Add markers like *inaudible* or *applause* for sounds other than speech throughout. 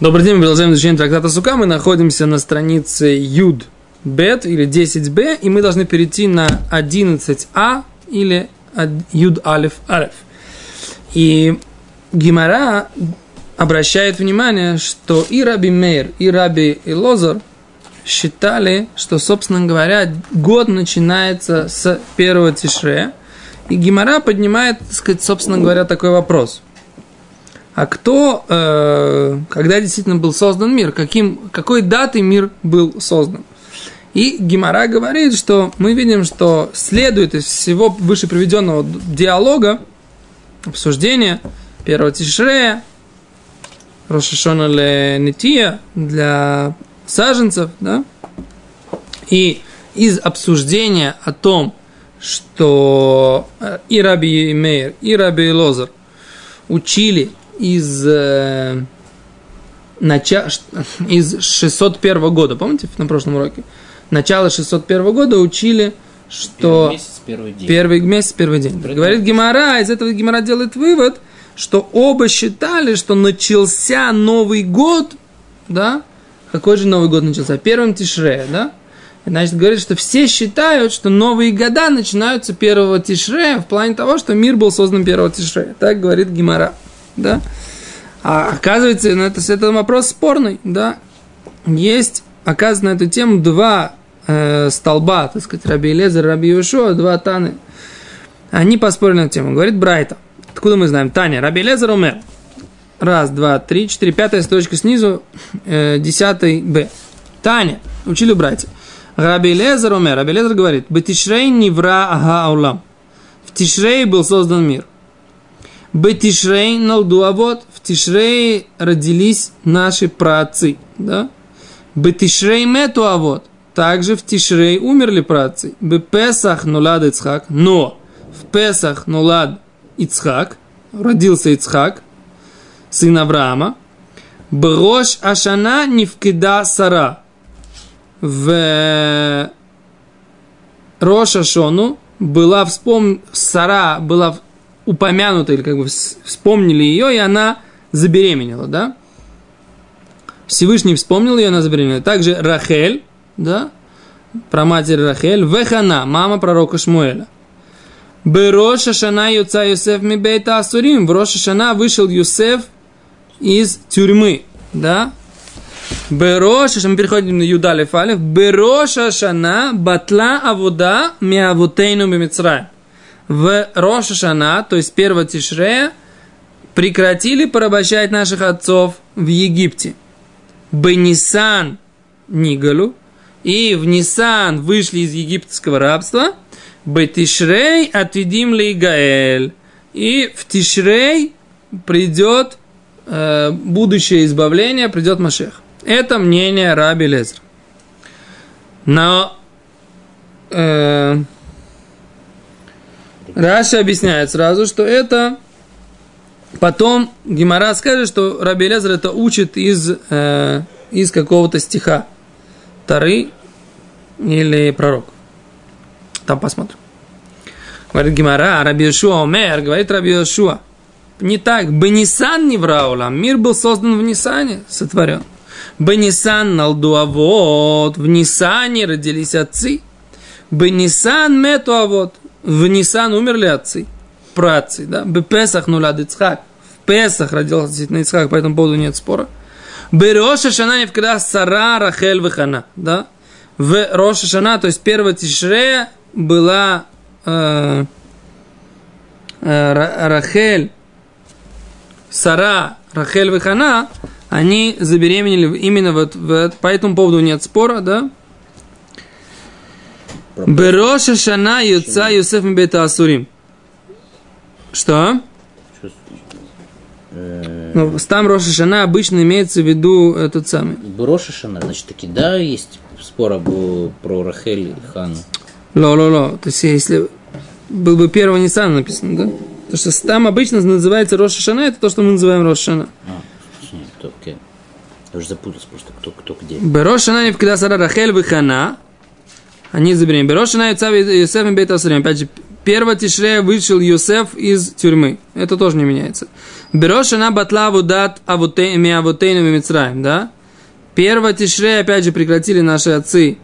Добрый день, мы продолжаем изучение трактата Сука. Мы находимся на странице Юд Бет или 10Б, и мы должны перейти на 11А или Юд Алиф Алиф. И Гимара обращает внимание, что и Раби Мейр, и Раби Лозар считали, что, собственно говоря, год начинается с первого тишре. И Гимара поднимает, так сказать, собственно говоря, такой вопрос – а кто, э, когда действительно был создан мир, каким, какой датой мир был создан. И Гимара говорит, что мы видим, что следует из всего выше приведенного диалога, обсуждения первого Тишрея, Рошашона Нетия для саженцев, да, и из обсуждения о том, что э, и Раби Мейер, и Раби Лозер учили из, э, нача... *laughs* из 601 года, помните, на прошлом уроке? Начало 601 года учили, что... Первый месяц, первый день. Первый месяц, первый день. Первый Говорит Гимара, из этого Гимара делает вывод, что оба считали, что начался Новый год, да? Какой же Новый год начался? Первым Тишре, да? Значит, говорит, что все считают, что новые года начинаются первого Тишре в плане того, что мир был создан первого Тишре. Так говорит Гимара да? А оказывается, ну, это, это вопрос спорный, да? Есть, оказывается, на эту тему два э, столба, так сказать, Раби Лезер, Раби Юшо, два Таны. Они поспорили на эту тему. Говорит Брайта. Откуда мы знаем? Таня, Раби Лезер умер. Раз, два, три, четыре, пятая строчка снизу, э, десятый Б. Таня, учили братья. Раби Лезер умер. Раби Лезер говорит, Бетишрей невра ага аулам. В Тишрей был создан мир. Бетишрей налдуавод. В Тишрей родились наши праотцы. Да? Бетишрей метуавод. Также в Тишрей умерли праотцы. Бепесах нулад Ицхак. Но в Песах нулад Ицхак. Родился Ицхак. Сын Авраама. Брош Ашана Нивкида Сара. В Роша Шону была вспом... Сара была упомянута, или как бы вспомнили ее, и она забеременела, да? Всевышний вспомнил ее, она забеременела. Также Рахель, да, про матерь Рахель, Вехана, мама пророка Шмуэля. Бероша Шана Юца Юсеф Мибейта Асурим. В Роша Шана вышел Юсеф из тюрьмы, да? Бероша, мы переходим на Юдалев Алиф. Бероша Шана Батла Авуда Миавутейну Бимицраем в Рошашана, то есть первого Тишрея, прекратили порабощать наших отцов в Египте. Бенисан Нигалу, и в Нисан вышли из египетского рабства, Бетишрей отведим ли Гаэль. И в Тишрей придет э, будущее избавление, придет Машех. Это мнение Раби Лезра. Но э, Раша объясняет сразу, что это потом Гимара скажет, что Раби Лезер это учит из, э, из какого-то стиха. Тары или пророк. Там посмотрим. Говорит Гимара, Раби Йошуа Омер, говорит Раби Йошуа. Не так, Бенисан не враула, мир был создан в Нисане, сотворен. Бенисан налдуавод, в Нисане родились отцы. Бенисан мету авод, в Нисан умерли отцы, праотцы, да? В Песах нуляд Ицхак. В Песах родился действительно Ицхак, по этому поводу нет спора. Бероша Шана не вкада Сара, Рахель, Вихана, да? В Роша Шана, то есть первого Тишрея была э, э, Рахель, Сара, Рахель, Вихана, они забеременели именно вот, вот по этому поводу нет спора, да? Бероша Шана Юца Юсеф Мбета Асурим. Что? Ну, там Роша Шана обычно имеется в виду этот самый. Роша Шана, значит, таки да, есть спор об, про Рахель и Хану. Ло-ло-ло. То есть, если был бы первого Ниссана написано, да? Потому что там обычно называется Роша Шана, это то, что мы называем Роша Шана. А, нет, окей. Я уже запутался просто, кто, кто где. Бероша Шана не в Рахель Вихана, они забеременели. Берошина Юцав Юсеф Бейт Асурим. Опять же, 1 Тишрея вышел Юсеф из тюрьмы. Это тоже не меняется. Берошина батла вудат ми авутейну мимицраем, да? 1 Тишрея, опять же, прекратили наши отцы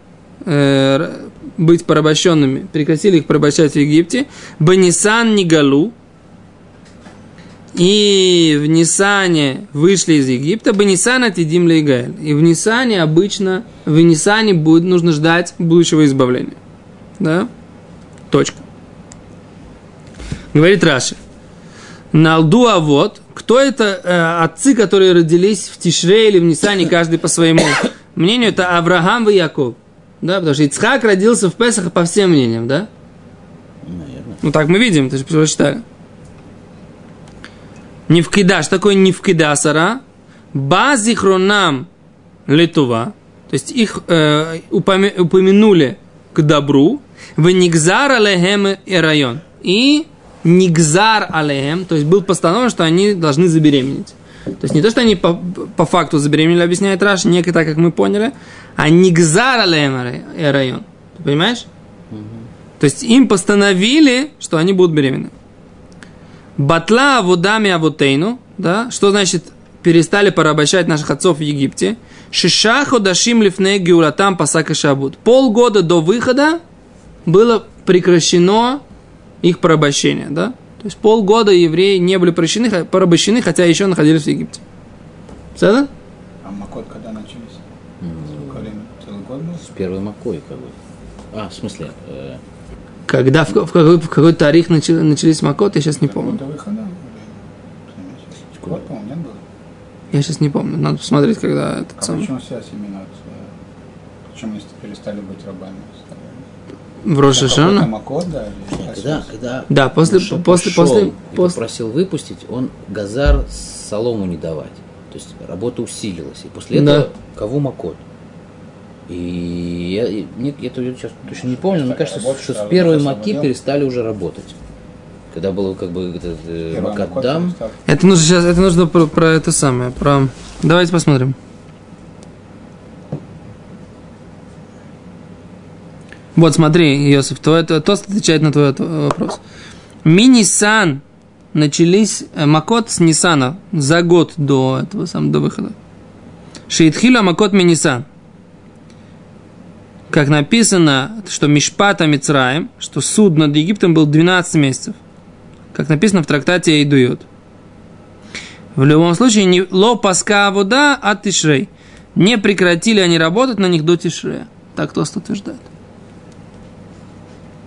э, быть порабощенными, прекратили их порабощать в Египте. Банисан Нигалу, и в Нисане вышли из Египта, Банисан отидим Лейгаэль. И в Нисане обычно, в Нисане будет, нужно ждать будущего избавления. Да? Точка. Говорит Раши. Налду а вот, кто это э, отцы, которые родились в Тишре или в Нисане, каждый по своему мнению, это Авраам и Яков. Да, потому что Ицхак родился в Песах по всем мнениям, да? Наверное. Ну так мы видим, ты же прочитали. Не вкида, что такое сара? Базихронам летува. То есть их э, упомянули к добру. В Нигзар алехем и район. И Нигзар алехем, то есть был постановлен, что они должны забеременеть. То есть не то, что они по, по факту забеременели, объясняет Раш, не так, как мы поняли, а Нигзар алехем и район. Ты понимаешь? То есть им постановили, что они будут беременны. Батла авудами авутейну, да, что значит перестали порабощать наших отцов в Египте. Шишаху дашим лифней геулатам пасака шабут. Полгода до выхода было прекращено их порабощение, да? То есть полгода евреи не были порабощены, порабощены хотя еще находились в Египте. Понятно? А Макот когда начались? Сколько времени? Целый год был? С первой макой, как бы. А, в смысле, э, Когда, в, в какой, в какой тарих начали- начались Макот, я сейчас не помню. Я сейчас не помню. Надо посмотреть, когда А самый. почему связь именно? Почему они перестали быть рабами? В Рошашана? Макот, да? когда, когда Да, после, Моше после, после, и после, попросил выпустить, он Газар солому не давать. То есть работа усилилась. И после Да. этого кого Макот. И я, нет, я это сейчас точно не помню, но мне кажется, Работа что с первой маки перестали уже работать. Когда было как бы этот э, перестал. Это нужно сейчас, это нужно про, про это самое, про... Давайте посмотрим. Вот смотри, Йосиф, твой, то- Тост отвечает на твой от- вопрос. Мини-сан начались, э, Макот с Нисана за год до этого, сам, до выхода. Шейтхила Макот Минисан. Как написано, что Мишпата Мицраем, что суд над Египтом был 12 месяцев. Как написано в трактате Эйдует. В любом случае, не ло паска вода от Тишрей. Не прекратили они работать на них до Тишрея. Так Тост утверждает.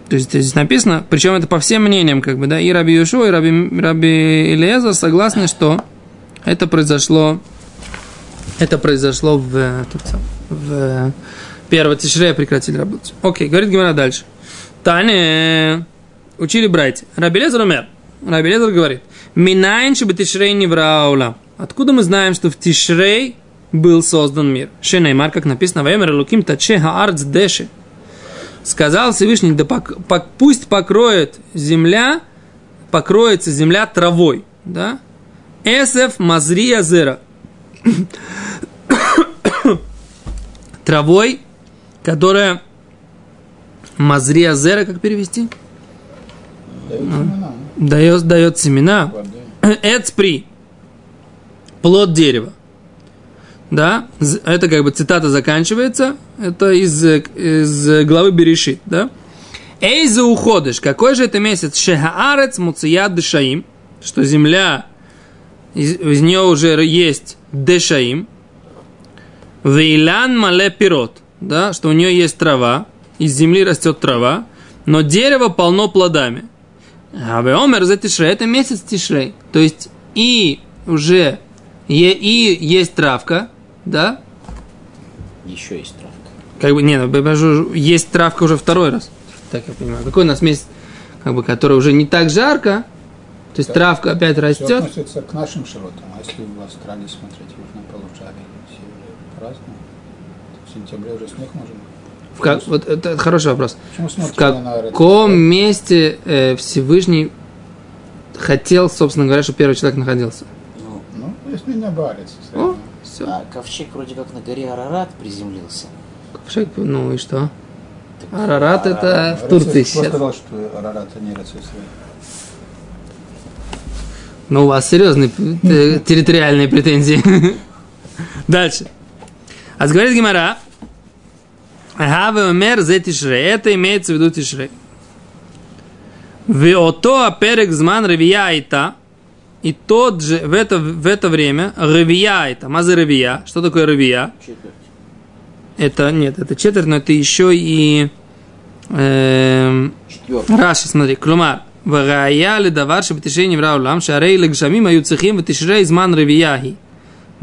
То есть здесь написано, причем это по всем мнениям, как бы, да, и Раби Юшо, и Раби, Раби Илиезер согласны, что это произошло, это произошло в, э, в э, первого Тишрея прекратили работать. Окей, говорит Гимара дальше. Таня, учили братья. Раби Лезер умер. Раби Лезер говорит, Минайн чтобы Тишрей не враула. Откуда мы знаем, что в Тишрей был создан мир? Шенеймар, как написано, Ваемер Луким Таче Хаарц Деши. Сказал Всевышний, да пок- пок- пусть покроет земля, покроется земля травой. Да? Эсеф Мазрия Зера. *coughs* Травой, которая Мазрия Зера, как перевести? Дают семена, Дает, дает семена. *coughs* Эцпри. Плод дерева. Да, это как бы цитата заканчивается. Это из, из главы Берешит, да. Эй, за уходишь. Какой же это месяц? Шехаарец муцият дешаим. Что земля, из, из нее уже есть дешаим. Вейлан мале пирот. Да, что у нее есть трава. Из земли растет трава. Но дерево полно плодами. А Омер за Тишрей, это месяц Тишрей. То есть и уже е, и есть травка, да? еще есть травка. Как бы, не, ну, есть травка уже второй раз. Так я понимаю. Какой у нас месяц, как бы, который уже не так жарко, то есть Да. травка опять Все растет. относится к нашим широтам. А если в Австралии смотреть южное полушарие, севере в сентябре уже снег может быть. В как, вот это хороший вопрос. Почему В каком месте э, Всевышний хотел, собственно говоря, чтобы первый человек находился? Ну, Ну, если не барится. О, все. а ковчег вроде как на горе Арарат приземлился. Ну и что? Арарат это в Турции Кто сейчас. сказал, что Арарат это не Рецессия? Ну, у вас серьезные *laughs* территориальные претензии. *laughs* Дальше. А говорит Гимара, Гаве умер зе тишрей. Это имеется в виду тишрей. Веото аперек зман ревия айта. И тот же в это, в это время ревия айта. Маза ревия. Что такое ревия? Четверть. Это, нет, это четверть, но это еще и... эм, Четвертый. רש"י, смотри, כלומר, וראיה לדבר שבתשרי נברא העולם, שהרי לגשמים היו צריכים ותשרי זמן רבייה היא.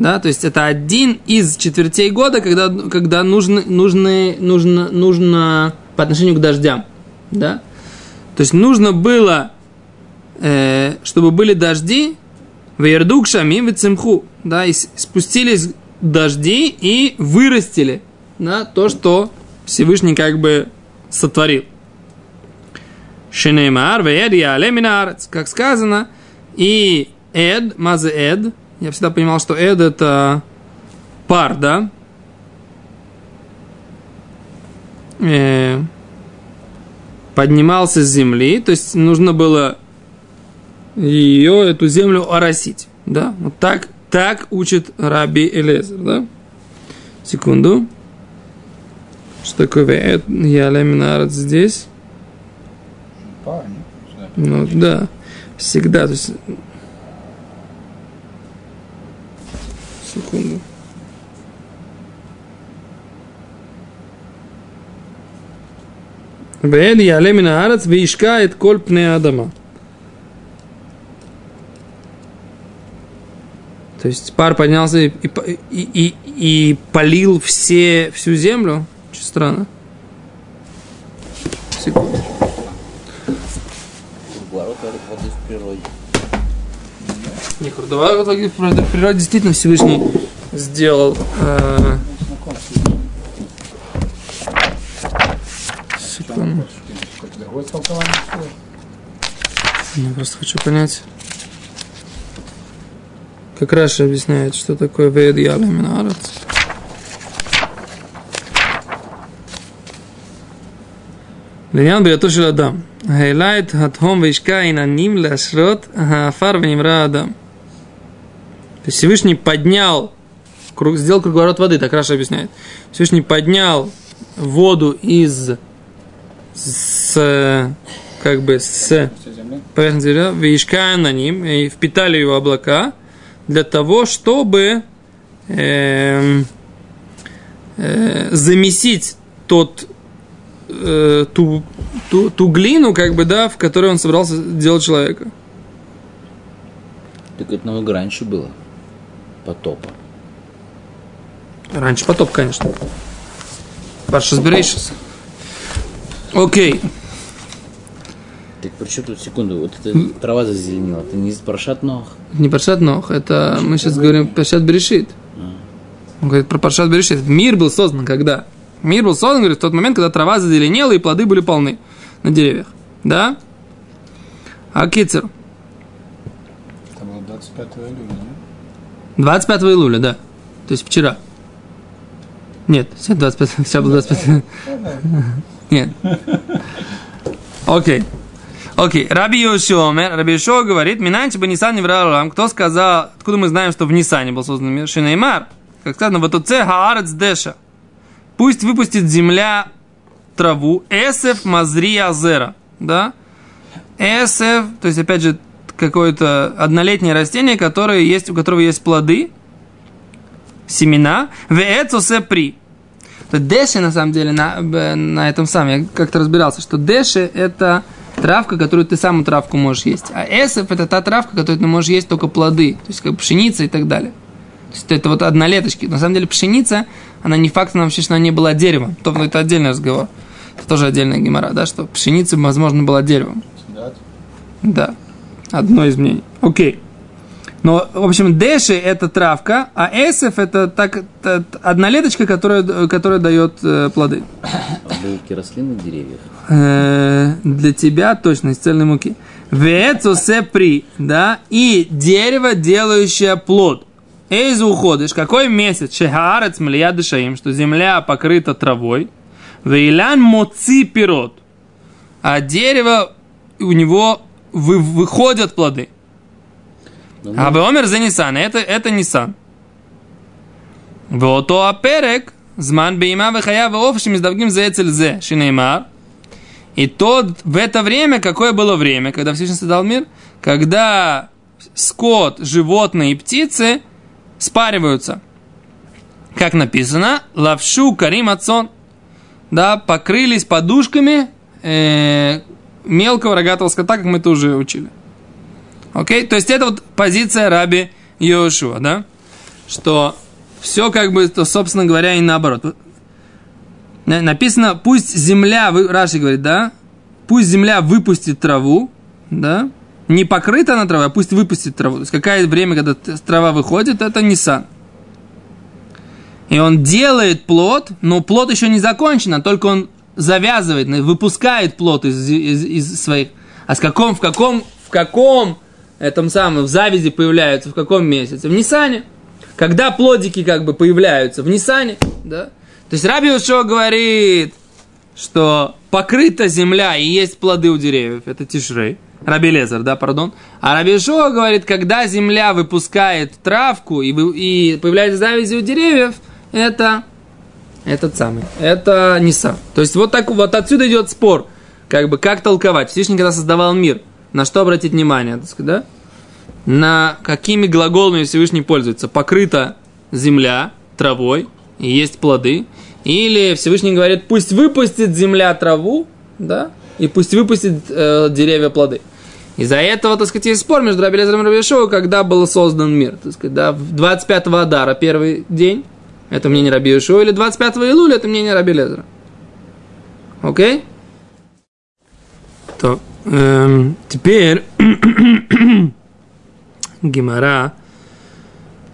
Да, то есть это один из четвертей года, когда, когда нужно, нужно, нужно, нужно по отношению к дождям. Да? То есть нужно было, э, чтобы были дожди, в шамим в цимху, да, и спустились дожди и вырастили да, то, что Всевышний как бы сотворил. Шинеймар, веэд, яле минарец. Как сказано, и эд, мазе эд, я всегда понимал, что эд это пар, да? Э, поднимался с земли, то есть нужно было ее, эту землю оросить, да? Вот так, так учит Раби Элезер, да? Секунду. Что такое веэд, яле минарец здесь? Ну да, всегда. То есть... секунду. я ялемина арац вишкает кольпне адама. То есть пар поднялся и, и, и, и полил все, всю землю. Очень странно. Секунду. Ворота воды в природе. Не, круговая в природе, в природе действительно Всевышний сделал. э, Знаком с этим. секунду. Какое-то другое толкование слова. Я просто хочу понять. Как Раша объясняет, что такое Вейд Яла Минарец. לעניין בריאתו של אדם, העלה את התהום והשקע עננים להשרות העפר ונברא האדם. То есть Всевышний поднял, круг- сделал круговорот воды, так Раша объясняет. Всевышний поднял воду из, с, как бы, с Все земли. поверхность земли, вишка на ним, и впитали его облака, для того, чтобы эм, э, замесить тот, э, ту, ту, ту глину, как бы, да, в которой он собрался делать человека. Так это намного раньше было. Потопа. Раньше потоп, конечно. Паршас Берейшис. Окей. Так при чем тут секунду? Вот эта трава зазеленела. Это не Паршат Нох? Не Паршат Нох, это мы сейчас говорим Паршат Берешит. Он говорит про Паршат Берешит. Мир был создан когда? Мир был создан, говорит, в тот момент, когда трава зазеленела и плоды были полны на деревьях. Да? А Кицер? Это было 25 июля? 25 июля, да. То есть вчера. Нет, сейчас 25, сейчас был 25. Нет. Окей. Окей. Раби Йошуомер, Раби Йошуа говорит, Минанчи бы Нисан не врал Кто сказал, откуда мы знаем, что в Нисане был создан мир? Шинеймар. Как сказано, в Атуце Хаарец Деша. Пусть выпустит земля траву. Эсеф Мазри Азера. Да? Эсеф, то есть, опять же, какое-то однолетнее растение, которое есть, у которого есть плоды, семена. Веэцосе при. То Деши, на самом деле, на, на этом самом, я как-то разбирался, что деши – это травка, которую ты сам травку можешь есть. А эсэф – это та травка, которую ты можешь есть только плоды, то есть как пшеница и так далее. То есть это вот однолеточки. На самом деле пшеница, она не факт, она вообще, что она не была деревом. То ну, это отдельный разговор. Это тоже отдельная гемора, да, что пшеница, возможно, была деревом. Да? Одно из мнений. Окей. Но, в общем, дэши – это травка, а эсэф – это так, та- та- однолеточка, которая, которая дает э, плоды. Булки росли на деревьях. Э, для тебя точно из цельной муки. Вецусе при, да, и дерево, делающее плод. Эйзу уходишь, какой месяц? Шехаарец млия дышаим, что земля покрыта травой. Вейлан моци пирот. А дерево, у него вы, выходят плоды. Ну, а ну. Беомер за Нисан, это, это Нисан. Вот то аперек, зман бейма вехаява офшим издавгим зецельзе, шинеймар. И то в это время, какое было время, когда Всевышний создал мир, когда скот, животные и птицы спариваются. Как написано, лавшу карим отцон. Да, покрылись подушками э, мелкого рогатого скота, как мы это уже учили. Окей? То есть это вот позиция раби Йошуа, да? Что все как бы, то, собственно говоря, и наоборот. На- Написано, пусть земля, Раши говорит, да? Пусть земля выпустит траву, да? Не покрыта она травой, а пусть выпустит траву. То есть какое время, когда трава выходит, это Нисан. И он делает плод, но плод еще не закончен, а только он завязывает, выпускает плод из, из- из своих. А с каком, в каком, в каком этом самом, в завязи появляются, в каком месяце? В Нисане. Когда плодики как бы появляются? В Нисане, да? То есть Раби Ушо говорит, что покрыта земля и есть плоды у деревьев, это Тишрей. Раби Лезер, да, пардон. А Раби Ишуа говорит, когда земля выпускает травку и, и появляется завязи у деревьев, это этот самый, это Ниса. То есть вот так вот отсюда идет спор, как бы как толковать. Всевышний когда создавал мир, на что обратить внимание, так сказать, да? На какими глаголами Всевышний пользуется. Покрыта земля травой, и есть плоды. Или Всевышний говорит, пусть выпустит земля траву, да, и пусть выпустит э, деревья плоды. Из-за этого, так сказать, есть спор между Раби Лезером и Раби Йошуа, когда был создан мир. Так сказать, да, в 25-го Адара, первый день, это мнение Раби Йошуа, или 25-го Илуля, это мнение Раби Лезера. Окей? То, эм, теперь *coughs* Гимара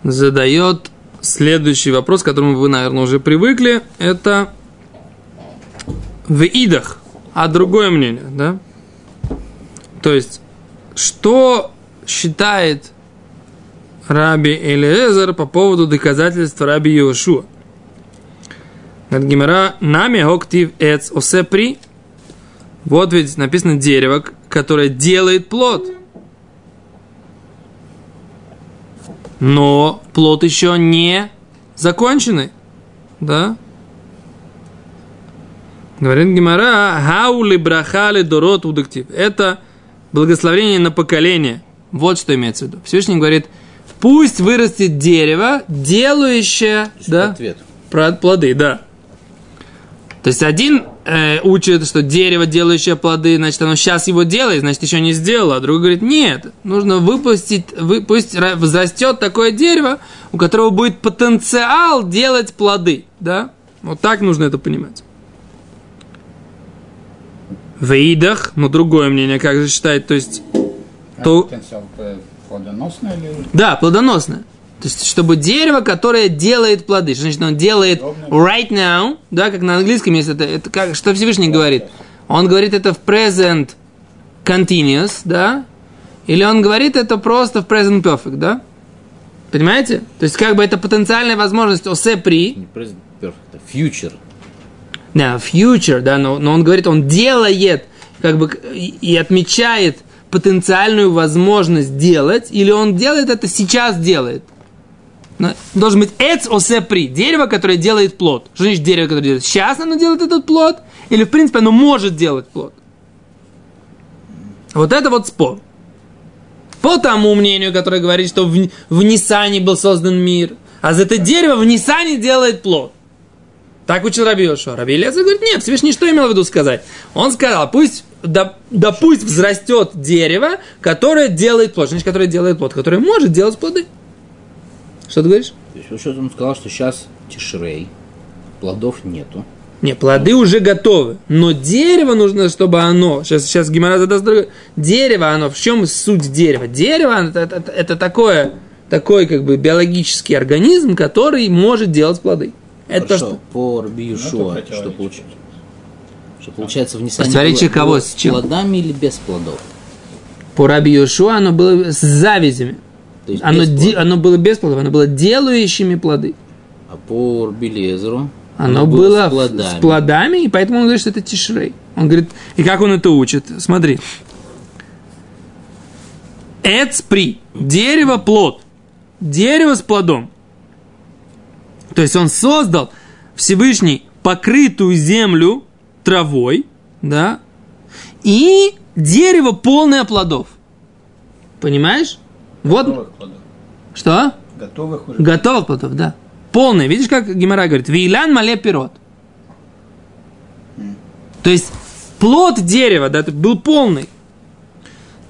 задает следующий вопрос, к которому вы, наверное, уже привыкли. Это в идах, а другое мнение, да? То есть, что считает Раби Элиезер по поводу доказательства Раби Йошуа? Говорит Гимара, нами хоктив эц осе при. Вот ведь написано дерево, которое делает плод. Но плод еще не законченный. Да? Говорит Гимара, хаули брахали дорот удактив. Это благословение на поколение. Вот что имеется в виду. Всевышний говорит, пусть вырастет дерево, делающее да, Ответ. про плоды, да. То есть один э, учит, что дерево, делающее плоды, значит, оно сейчас его делает, значит, еще не сделало. А другой говорит, нет, нужно выпустить, вы, пусть ра- возрастет такое дерево, у которого будет потенциал делать плоды, да? Вот так нужно это понимать. В Идах, но другое мнение, как же считает, то есть, А То- потенциал плодоносный или да, плодоносное. То есть, чтобы дерево, которое делает плоды, значит, он делает right now, да, как на английском есть это, это как, что Всевышний говорит? Он говорит это в present continuous, да, или он говорит это просто в present perfect, да? Понимаете? То есть, как бы это потенциальная возможность осе при, Не present perfect, а future. да, future, да, но, но он говорит, он делает, как бы, и, и отмечает потенциальную возможность делать, или он делает это сейчас делает. Должен быть эц осе при, дерево, которое делает плод. Что значит дерево, которое делает? Сейчас оно делает этот плод, или в принципе оно может делать плод? Вот это вот спор. По тому мнению, которое говорит, что в, в Нисане был создан мир, а за это дерево в Нисане делает плод. Так учил Раби Йошуа. Раби Елезер говорит, нет, Всевышний что имел в виду сказать? Он сказал, пусть, да, да пусть взрастет дерево, которое делает плод. Значит, которое делает плод, которое может делать плоды. Что ты говоришь? То есть, что он сказал, что сейчас тишрей, плодов нету. Не, плоды уже готовы. Но дерево нужно, чтобы оно... Сейчас, сейчас Гимара задаст другое. Дерево, оно... В чем суть дерева? Дерево это, это, это такое, такой как бы биологический организм, который может делать плоды. Это Хорошо, что? по Раби Ну, это Йошуа, что получается? Что получается в Нисане Противоречие было- кого? С чем? плодами или без плодов? По Раби Йошуа оно было с завязями. То есть Оно, де- оно было без плодов, оно было делающими плоды. А по Раби Лезеру Оно, Оно было было с плодами. с плодами, и поэтому он говорит, что это тишрей. Он говорит, и как он это учит? Смотри. Эцпри. Дерево плод. Дерево с плодом. То есть он создал Всевышний покрытую землю травой, да, и дерево полное плодов. Понимаешь? Вот, Готовых плодов. что? Готовых уже. Готовых плодов, да. Полный. Видишь, как Гимара говорит? Вилян мале пирот. То есть плод дерева, да, был полный.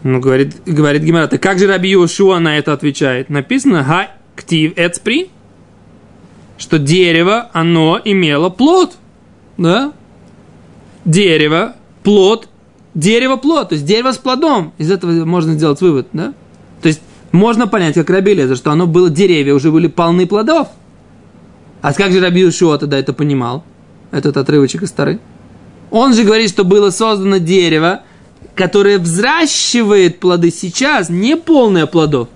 Ну, говорит, говорит Гимара, так как же Раби Йошуа на это отвечает? Написано ха ктив эцпри, что дерево, оно имело плод. Да? Дерево, плод, дерево, плод. То есть дерево с плодом. Из этого можно сделать вывод, да? То есть можно понять, как Раби Лезер, что оно было, деревья уже были полны плодов. А как же Раби Йошуа тогда это понимал? Этот отрывочек из Тары. Он же говорит, что было создано дерево, которое взращивает плоды сейчас, не полное плодов.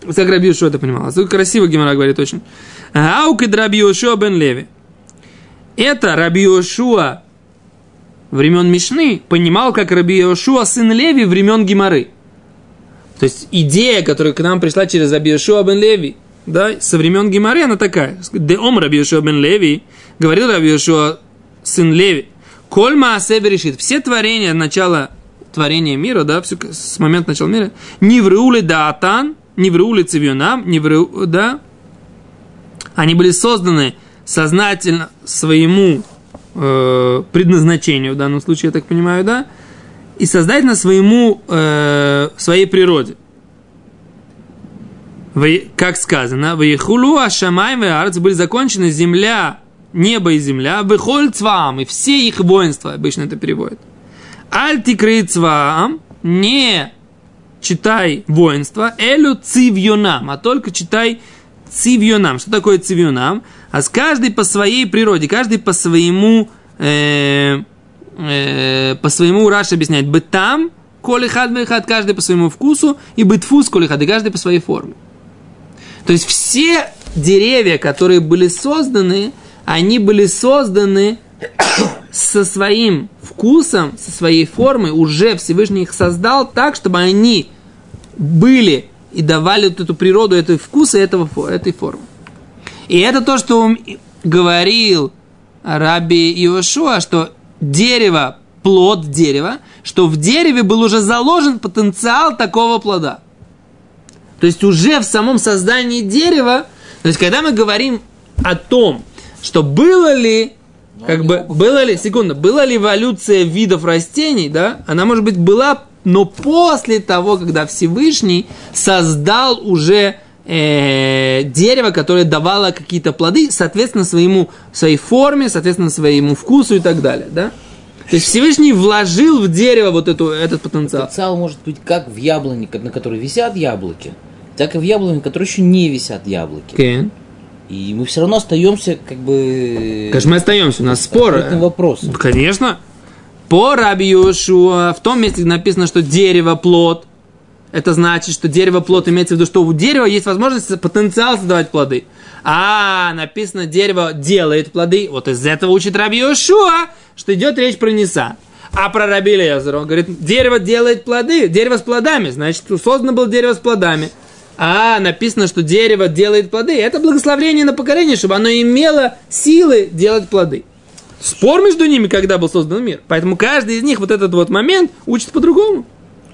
Как Раби Йошуа это понимал. А Красиво Гимара говорит очень. Аукид Раби Йошуа бен Леви. Это Раби Йошуа времен Мишны понимал, как Раби Йошуа сын Леви времен Гимары. То есть идея, которая к нам пришла через Раби Йошуа бен Леви, да, со времен Гимары, она такая. Деом Раби Йошуа бен Леви, говорил Раби Йошуа сын Леви, Коль Маасеве решит, все творения начала творения мира, да, все, с момента начала мира, не врули даатан, не врули цивионам, не вру, да, они были созданы сознательно своему э, предназначению, в данном случае, я так понимаю, да, и сознательно своему, э, своей природе. Как сказано, «Ваихулу ашамай веарц» были закончены земля, небо и земля, «Вехоль цваам» и все их воинства, обычно это переводят. «Аль тикры цваам» не читай воинство, «Элю цивьонам», а только читай цивьонам. Что такое цивьонам? А с каждый по своей природе, каждый по своему э, э, по своему Раш объясняет бытам, колихад бехад, каждый по своему вкусу, и бытфус колихад, и каждый по своей форме. То есть все деревья, которые были созданы, они были созданы со своим вкусом, со своей формой, уже Всевышний их создал так, чтобы они были и давали вот эту природу, этой вкуса, этого, фо- этой формы. И это то, что говорил Раби Иошуа, что дерево, плод дерева, что в дереве был уже заложен потенциал такого плода. То есть уже в самом создании дерева, то есть когда мы говорим о том, что было ли, как бы, было ли, секунду, была ли эволюция видов растений, да, она, может быть, была, но после того, когда Всевышний создал уже э, дерево, которое давало какие-то плоды, соответственно, своему, своей форме, соответственно, своему вкусу и так далее, да. То есть Всевышний вложил в дерево вот эту, этот потенциал. Потенциал может быть как в яблоне, на которой висят яблоки, так и в яблоне, на которой еще не висят яблоки. Окей. И мы все равно остаемся как бы... Конечно, мы остаемся, у нас спор. открытым вопросом. Конечно. По Раби Йошуа, в том месте, где написано, что дерево плод, это значит, что дерево плод имеется в виду, что у дерева есть возможность, потенциал создавать плоды. А, написано, дерево делает плоды. Вот из этого учит Раби Йошуа, что идет речь про Ниса. А про Раби Лезер, он говорит, дерево делает плоды, дерево с плодами, значит, создано было дерево с плодами. А написано, что дерево делает плоды. Это благословение на поколение, чтобы оно имело силы делать плоды. Спор между ними, когда был создан мир. Поэтому каждый из них вот этот вот момент учит по-другому.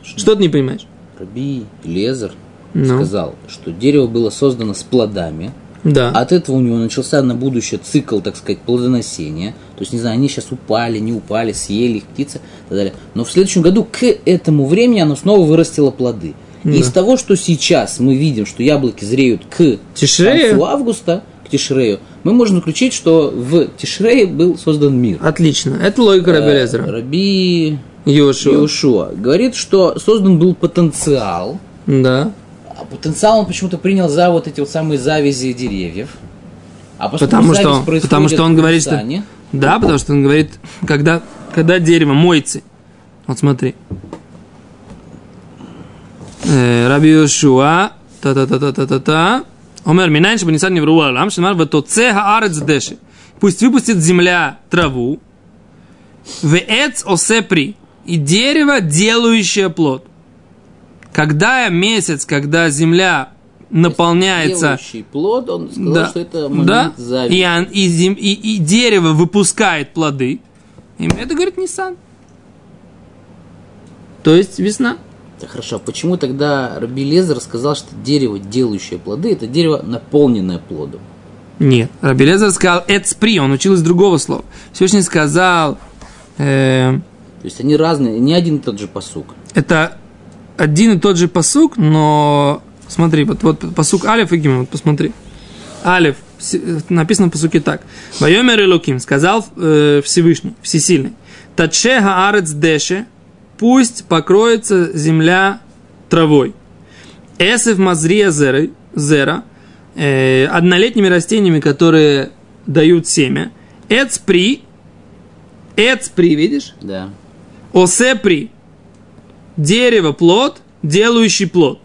Что ты не понимаешь? Раби Лезер Ну. сказал, что дерево было создано с плодами, Да. от этого у него начался на будущее цикл, так сказать, плодоносения. То есть, не знаю, они сейчас упали, не упали, съели их птицы и так далее. Но в следующем году к этому времени оно снова вырастило плоды. Да. из того, что сейчас мы видим, что яблоки зреют к Тишрею. концу августа, к Тишрею, мы можем заключить, что в Тишрее был создан мир. Отлично. Это логика Раби Лезера. Раби Йошуа. Говорит, что создан был потенциал, Да. а потенциал он почему-то принял за вот эти вот самые завязи деревьев. А Потому что, потому что он говорит, что... Да, потому что он говорит, когда, когда дерево моется. Вот смотри. Раби Йошуа, та-та-та-та-та-та-та, Омер Минайн, чтобы не сад не врувал Алам, Шимар, Ватоце Хаарец Деши. Пусть выпустит земля траву, Веэц Осепри, и дерево, делающее плод. Когда месяц, когда земля наполняется... Делающий плод, он сказал, да, что это момент да, зависти. И, он, и, зем, и, и дерево выпускает плоды. И это говорит Nissan. То есть весна. Так хорошо, а почему тогда Раби Лезер сказал, что дерево, делающее плоды, это дерево, наполненное плодом? Нет. Рабелезер сказал «эцпри», он учил из другого слова. Всевышний сказал, э, То есть они разные, не один и тот же посук. это один и тот же посук, но смотри, вот, вот посук Алиф и Гимон, вот посмотри. Алиф, написано в посуке так. Вайомер Элоким, сказал э, Всевышний, Всесильный. Таче хаарец деше, пусть покроется земля травой. Эсев мазрия зеры, зера, э, однолетними растениями, которые дают семя. Эцпри, эцпри, видишь? Да. Осепри, дерево, плод, делающий плод.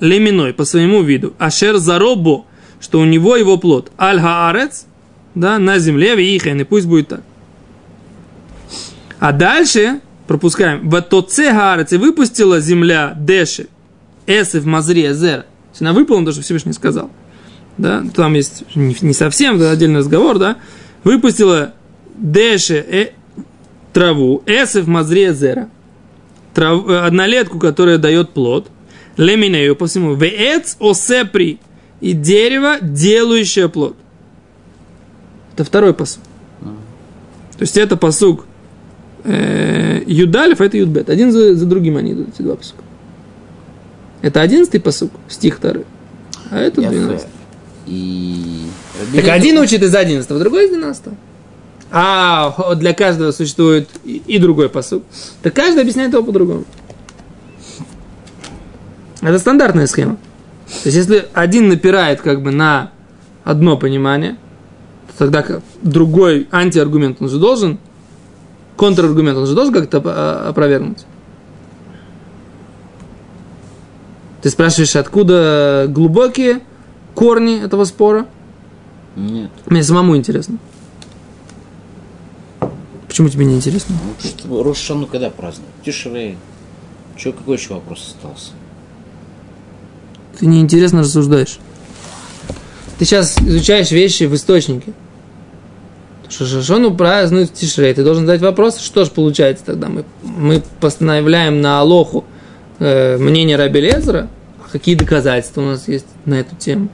Леминой, по своему виду. Ашер заробо, что у него его плод. Аль хаарец, да, на земле, виихен, и пусть будет так. А дальше, пропускаем, в тоце хаарец, и выпустила земля деши, эсев мазри эзер. То есть Она выполнила то, что Всевышний сказал. Да, там есть не, совсем, это отдельный разговор, да. Выпустила деши э, траву, эсев мазри эзера трав- э, однолетку, которая дает плод, леминею по всему, веец осепри, и дерево, делающее плод. Это второй посук. То есть это посук э, Юдалев, это Юдбет. Один за, за другим они идут, эти два посука. Это одиннадцатый посук, стих второй. А это двенадцатый. И Так один учит из одиннадцатого, другой из двенадцатого. А для каждого существует и, и другой посуд. Так каждый объясняет его по-другому. Это стандартная схема. То есть, если один напирает как бы на одно понимание, то тогда другой антиаргумент он же должен, контраргумент он же должен как-то а, опровергнуть. Ты спрашиваешь, откуда глубокие корни этого спора? Нет. Мне самому интересно. Почему тебе не интересно? Ну, Рошану когда празднуют? Тишрей. Че, какой еще вопрос остался? Ты неинтересно рассуждаешь. Ты сейчас изучаешь вещи в источнике. Что Шашону празднуют в Тишрей. Ты должен задать вопрос, что же получается тогда? Мы, мы постановляем на Алоху э, мнение Раби Лезера. А какие доказательства у нас есть на эту тему?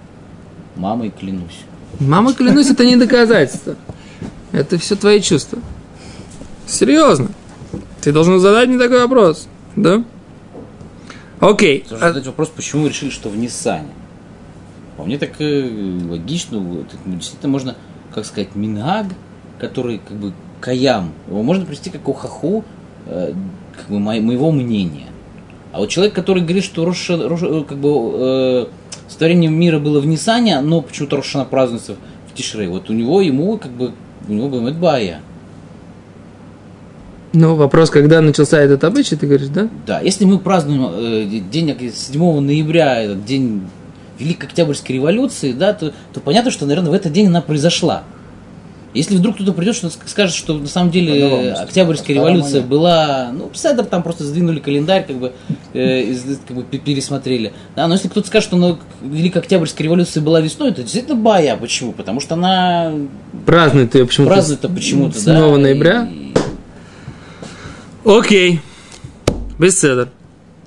Мамой клянусь. Мама, клянусь, это не доказательство. Это все твои чувства. Серьезно. Ты должен задать мне такой вопрос. Да? Окей. Нужно задать вопрос, почему вы решили, что в Ниссане? По мне так э, логично, действительно можно, как сказать, минаг, который как бы каям, его можно привести как ухаху, э, как бы мо- моего мнения. А вот человек, который говорит, что Роша, Роша- э, как бы э, сотворение мира было в Ниссане, но почему-то Рошана празднуется в Тишрей, вот у него, ему как бы, у него будет бая. Ну, вопрос, когда начался этот обычай, ты говоришь, да? Да, если мы празднуем э, день ок- 7 ноября, этот день Великой Октябрьской революции, да, то, то понятно, что, наверное, в этот день она произошла. Если вдруг кто-то придет, что скажет, что на самом деле Октябрьская революция была, ну, Седр там просто сдвинули календарь, как бы, э, как бы пе- пересмотрели. Да, но если кто-то скажет, что ну, Великая Октябрьская революция была весной, то действительно бая. Почему? Потому что она Празднует ее почему-то. празднует-то почему-то, да. 7 ноября. И- Окей. Беседер.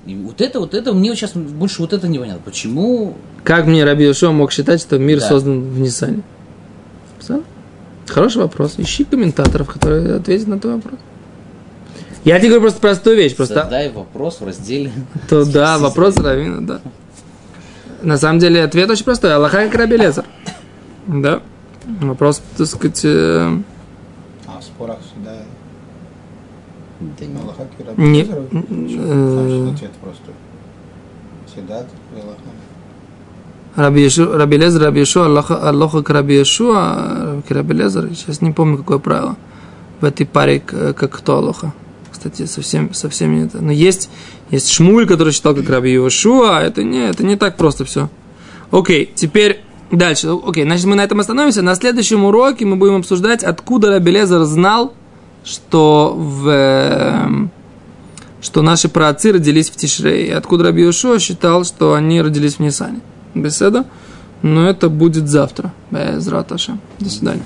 И вот это, вот это, мне сейчас больше вот это непонятно. Почему Как мне Раби Йошуа мог считать, что мир Да. создан в Ниссане? Хороший вопрос. Ищи комментаторов, которые ответят на твой вопрос. Я тебе говорю просто простую вещь. Просто Задай вопрос в разделе. то да, вопрос Равина, да. На самом деле ответ очень простой. Аллаха как Раби Лезер. Да. Вопрос, так сказать, э, А в спорах всегда Да не- Аллаха Кира Не- Безер? э, Значит, ответ простой. Всегда Аллаха. Раби, Ешу, Раби Лезер, Раби Йошуа, Аллаха, Аллаха как Раби Йошуа, как Раби Лезер. Сейчас не помню, какое правило в этой паре, к- как кто Аллаха. Кстати, совсем, совсем не это. Но есть, есть Шмуль, который считал как Раби Йошуа, это не, это не так просто все. Окей, теперь Дальше, окей, значит, мы на этом остановимся. На следующем уроке мы будем обсуждать, откуда Рабелезер знал, что, в, эм, что наши праотцы родились в Тишре. И откуда Раби Йошуа считал, что они родились в Нисане. Беседа. Но это будет завтра. Без. До свидания.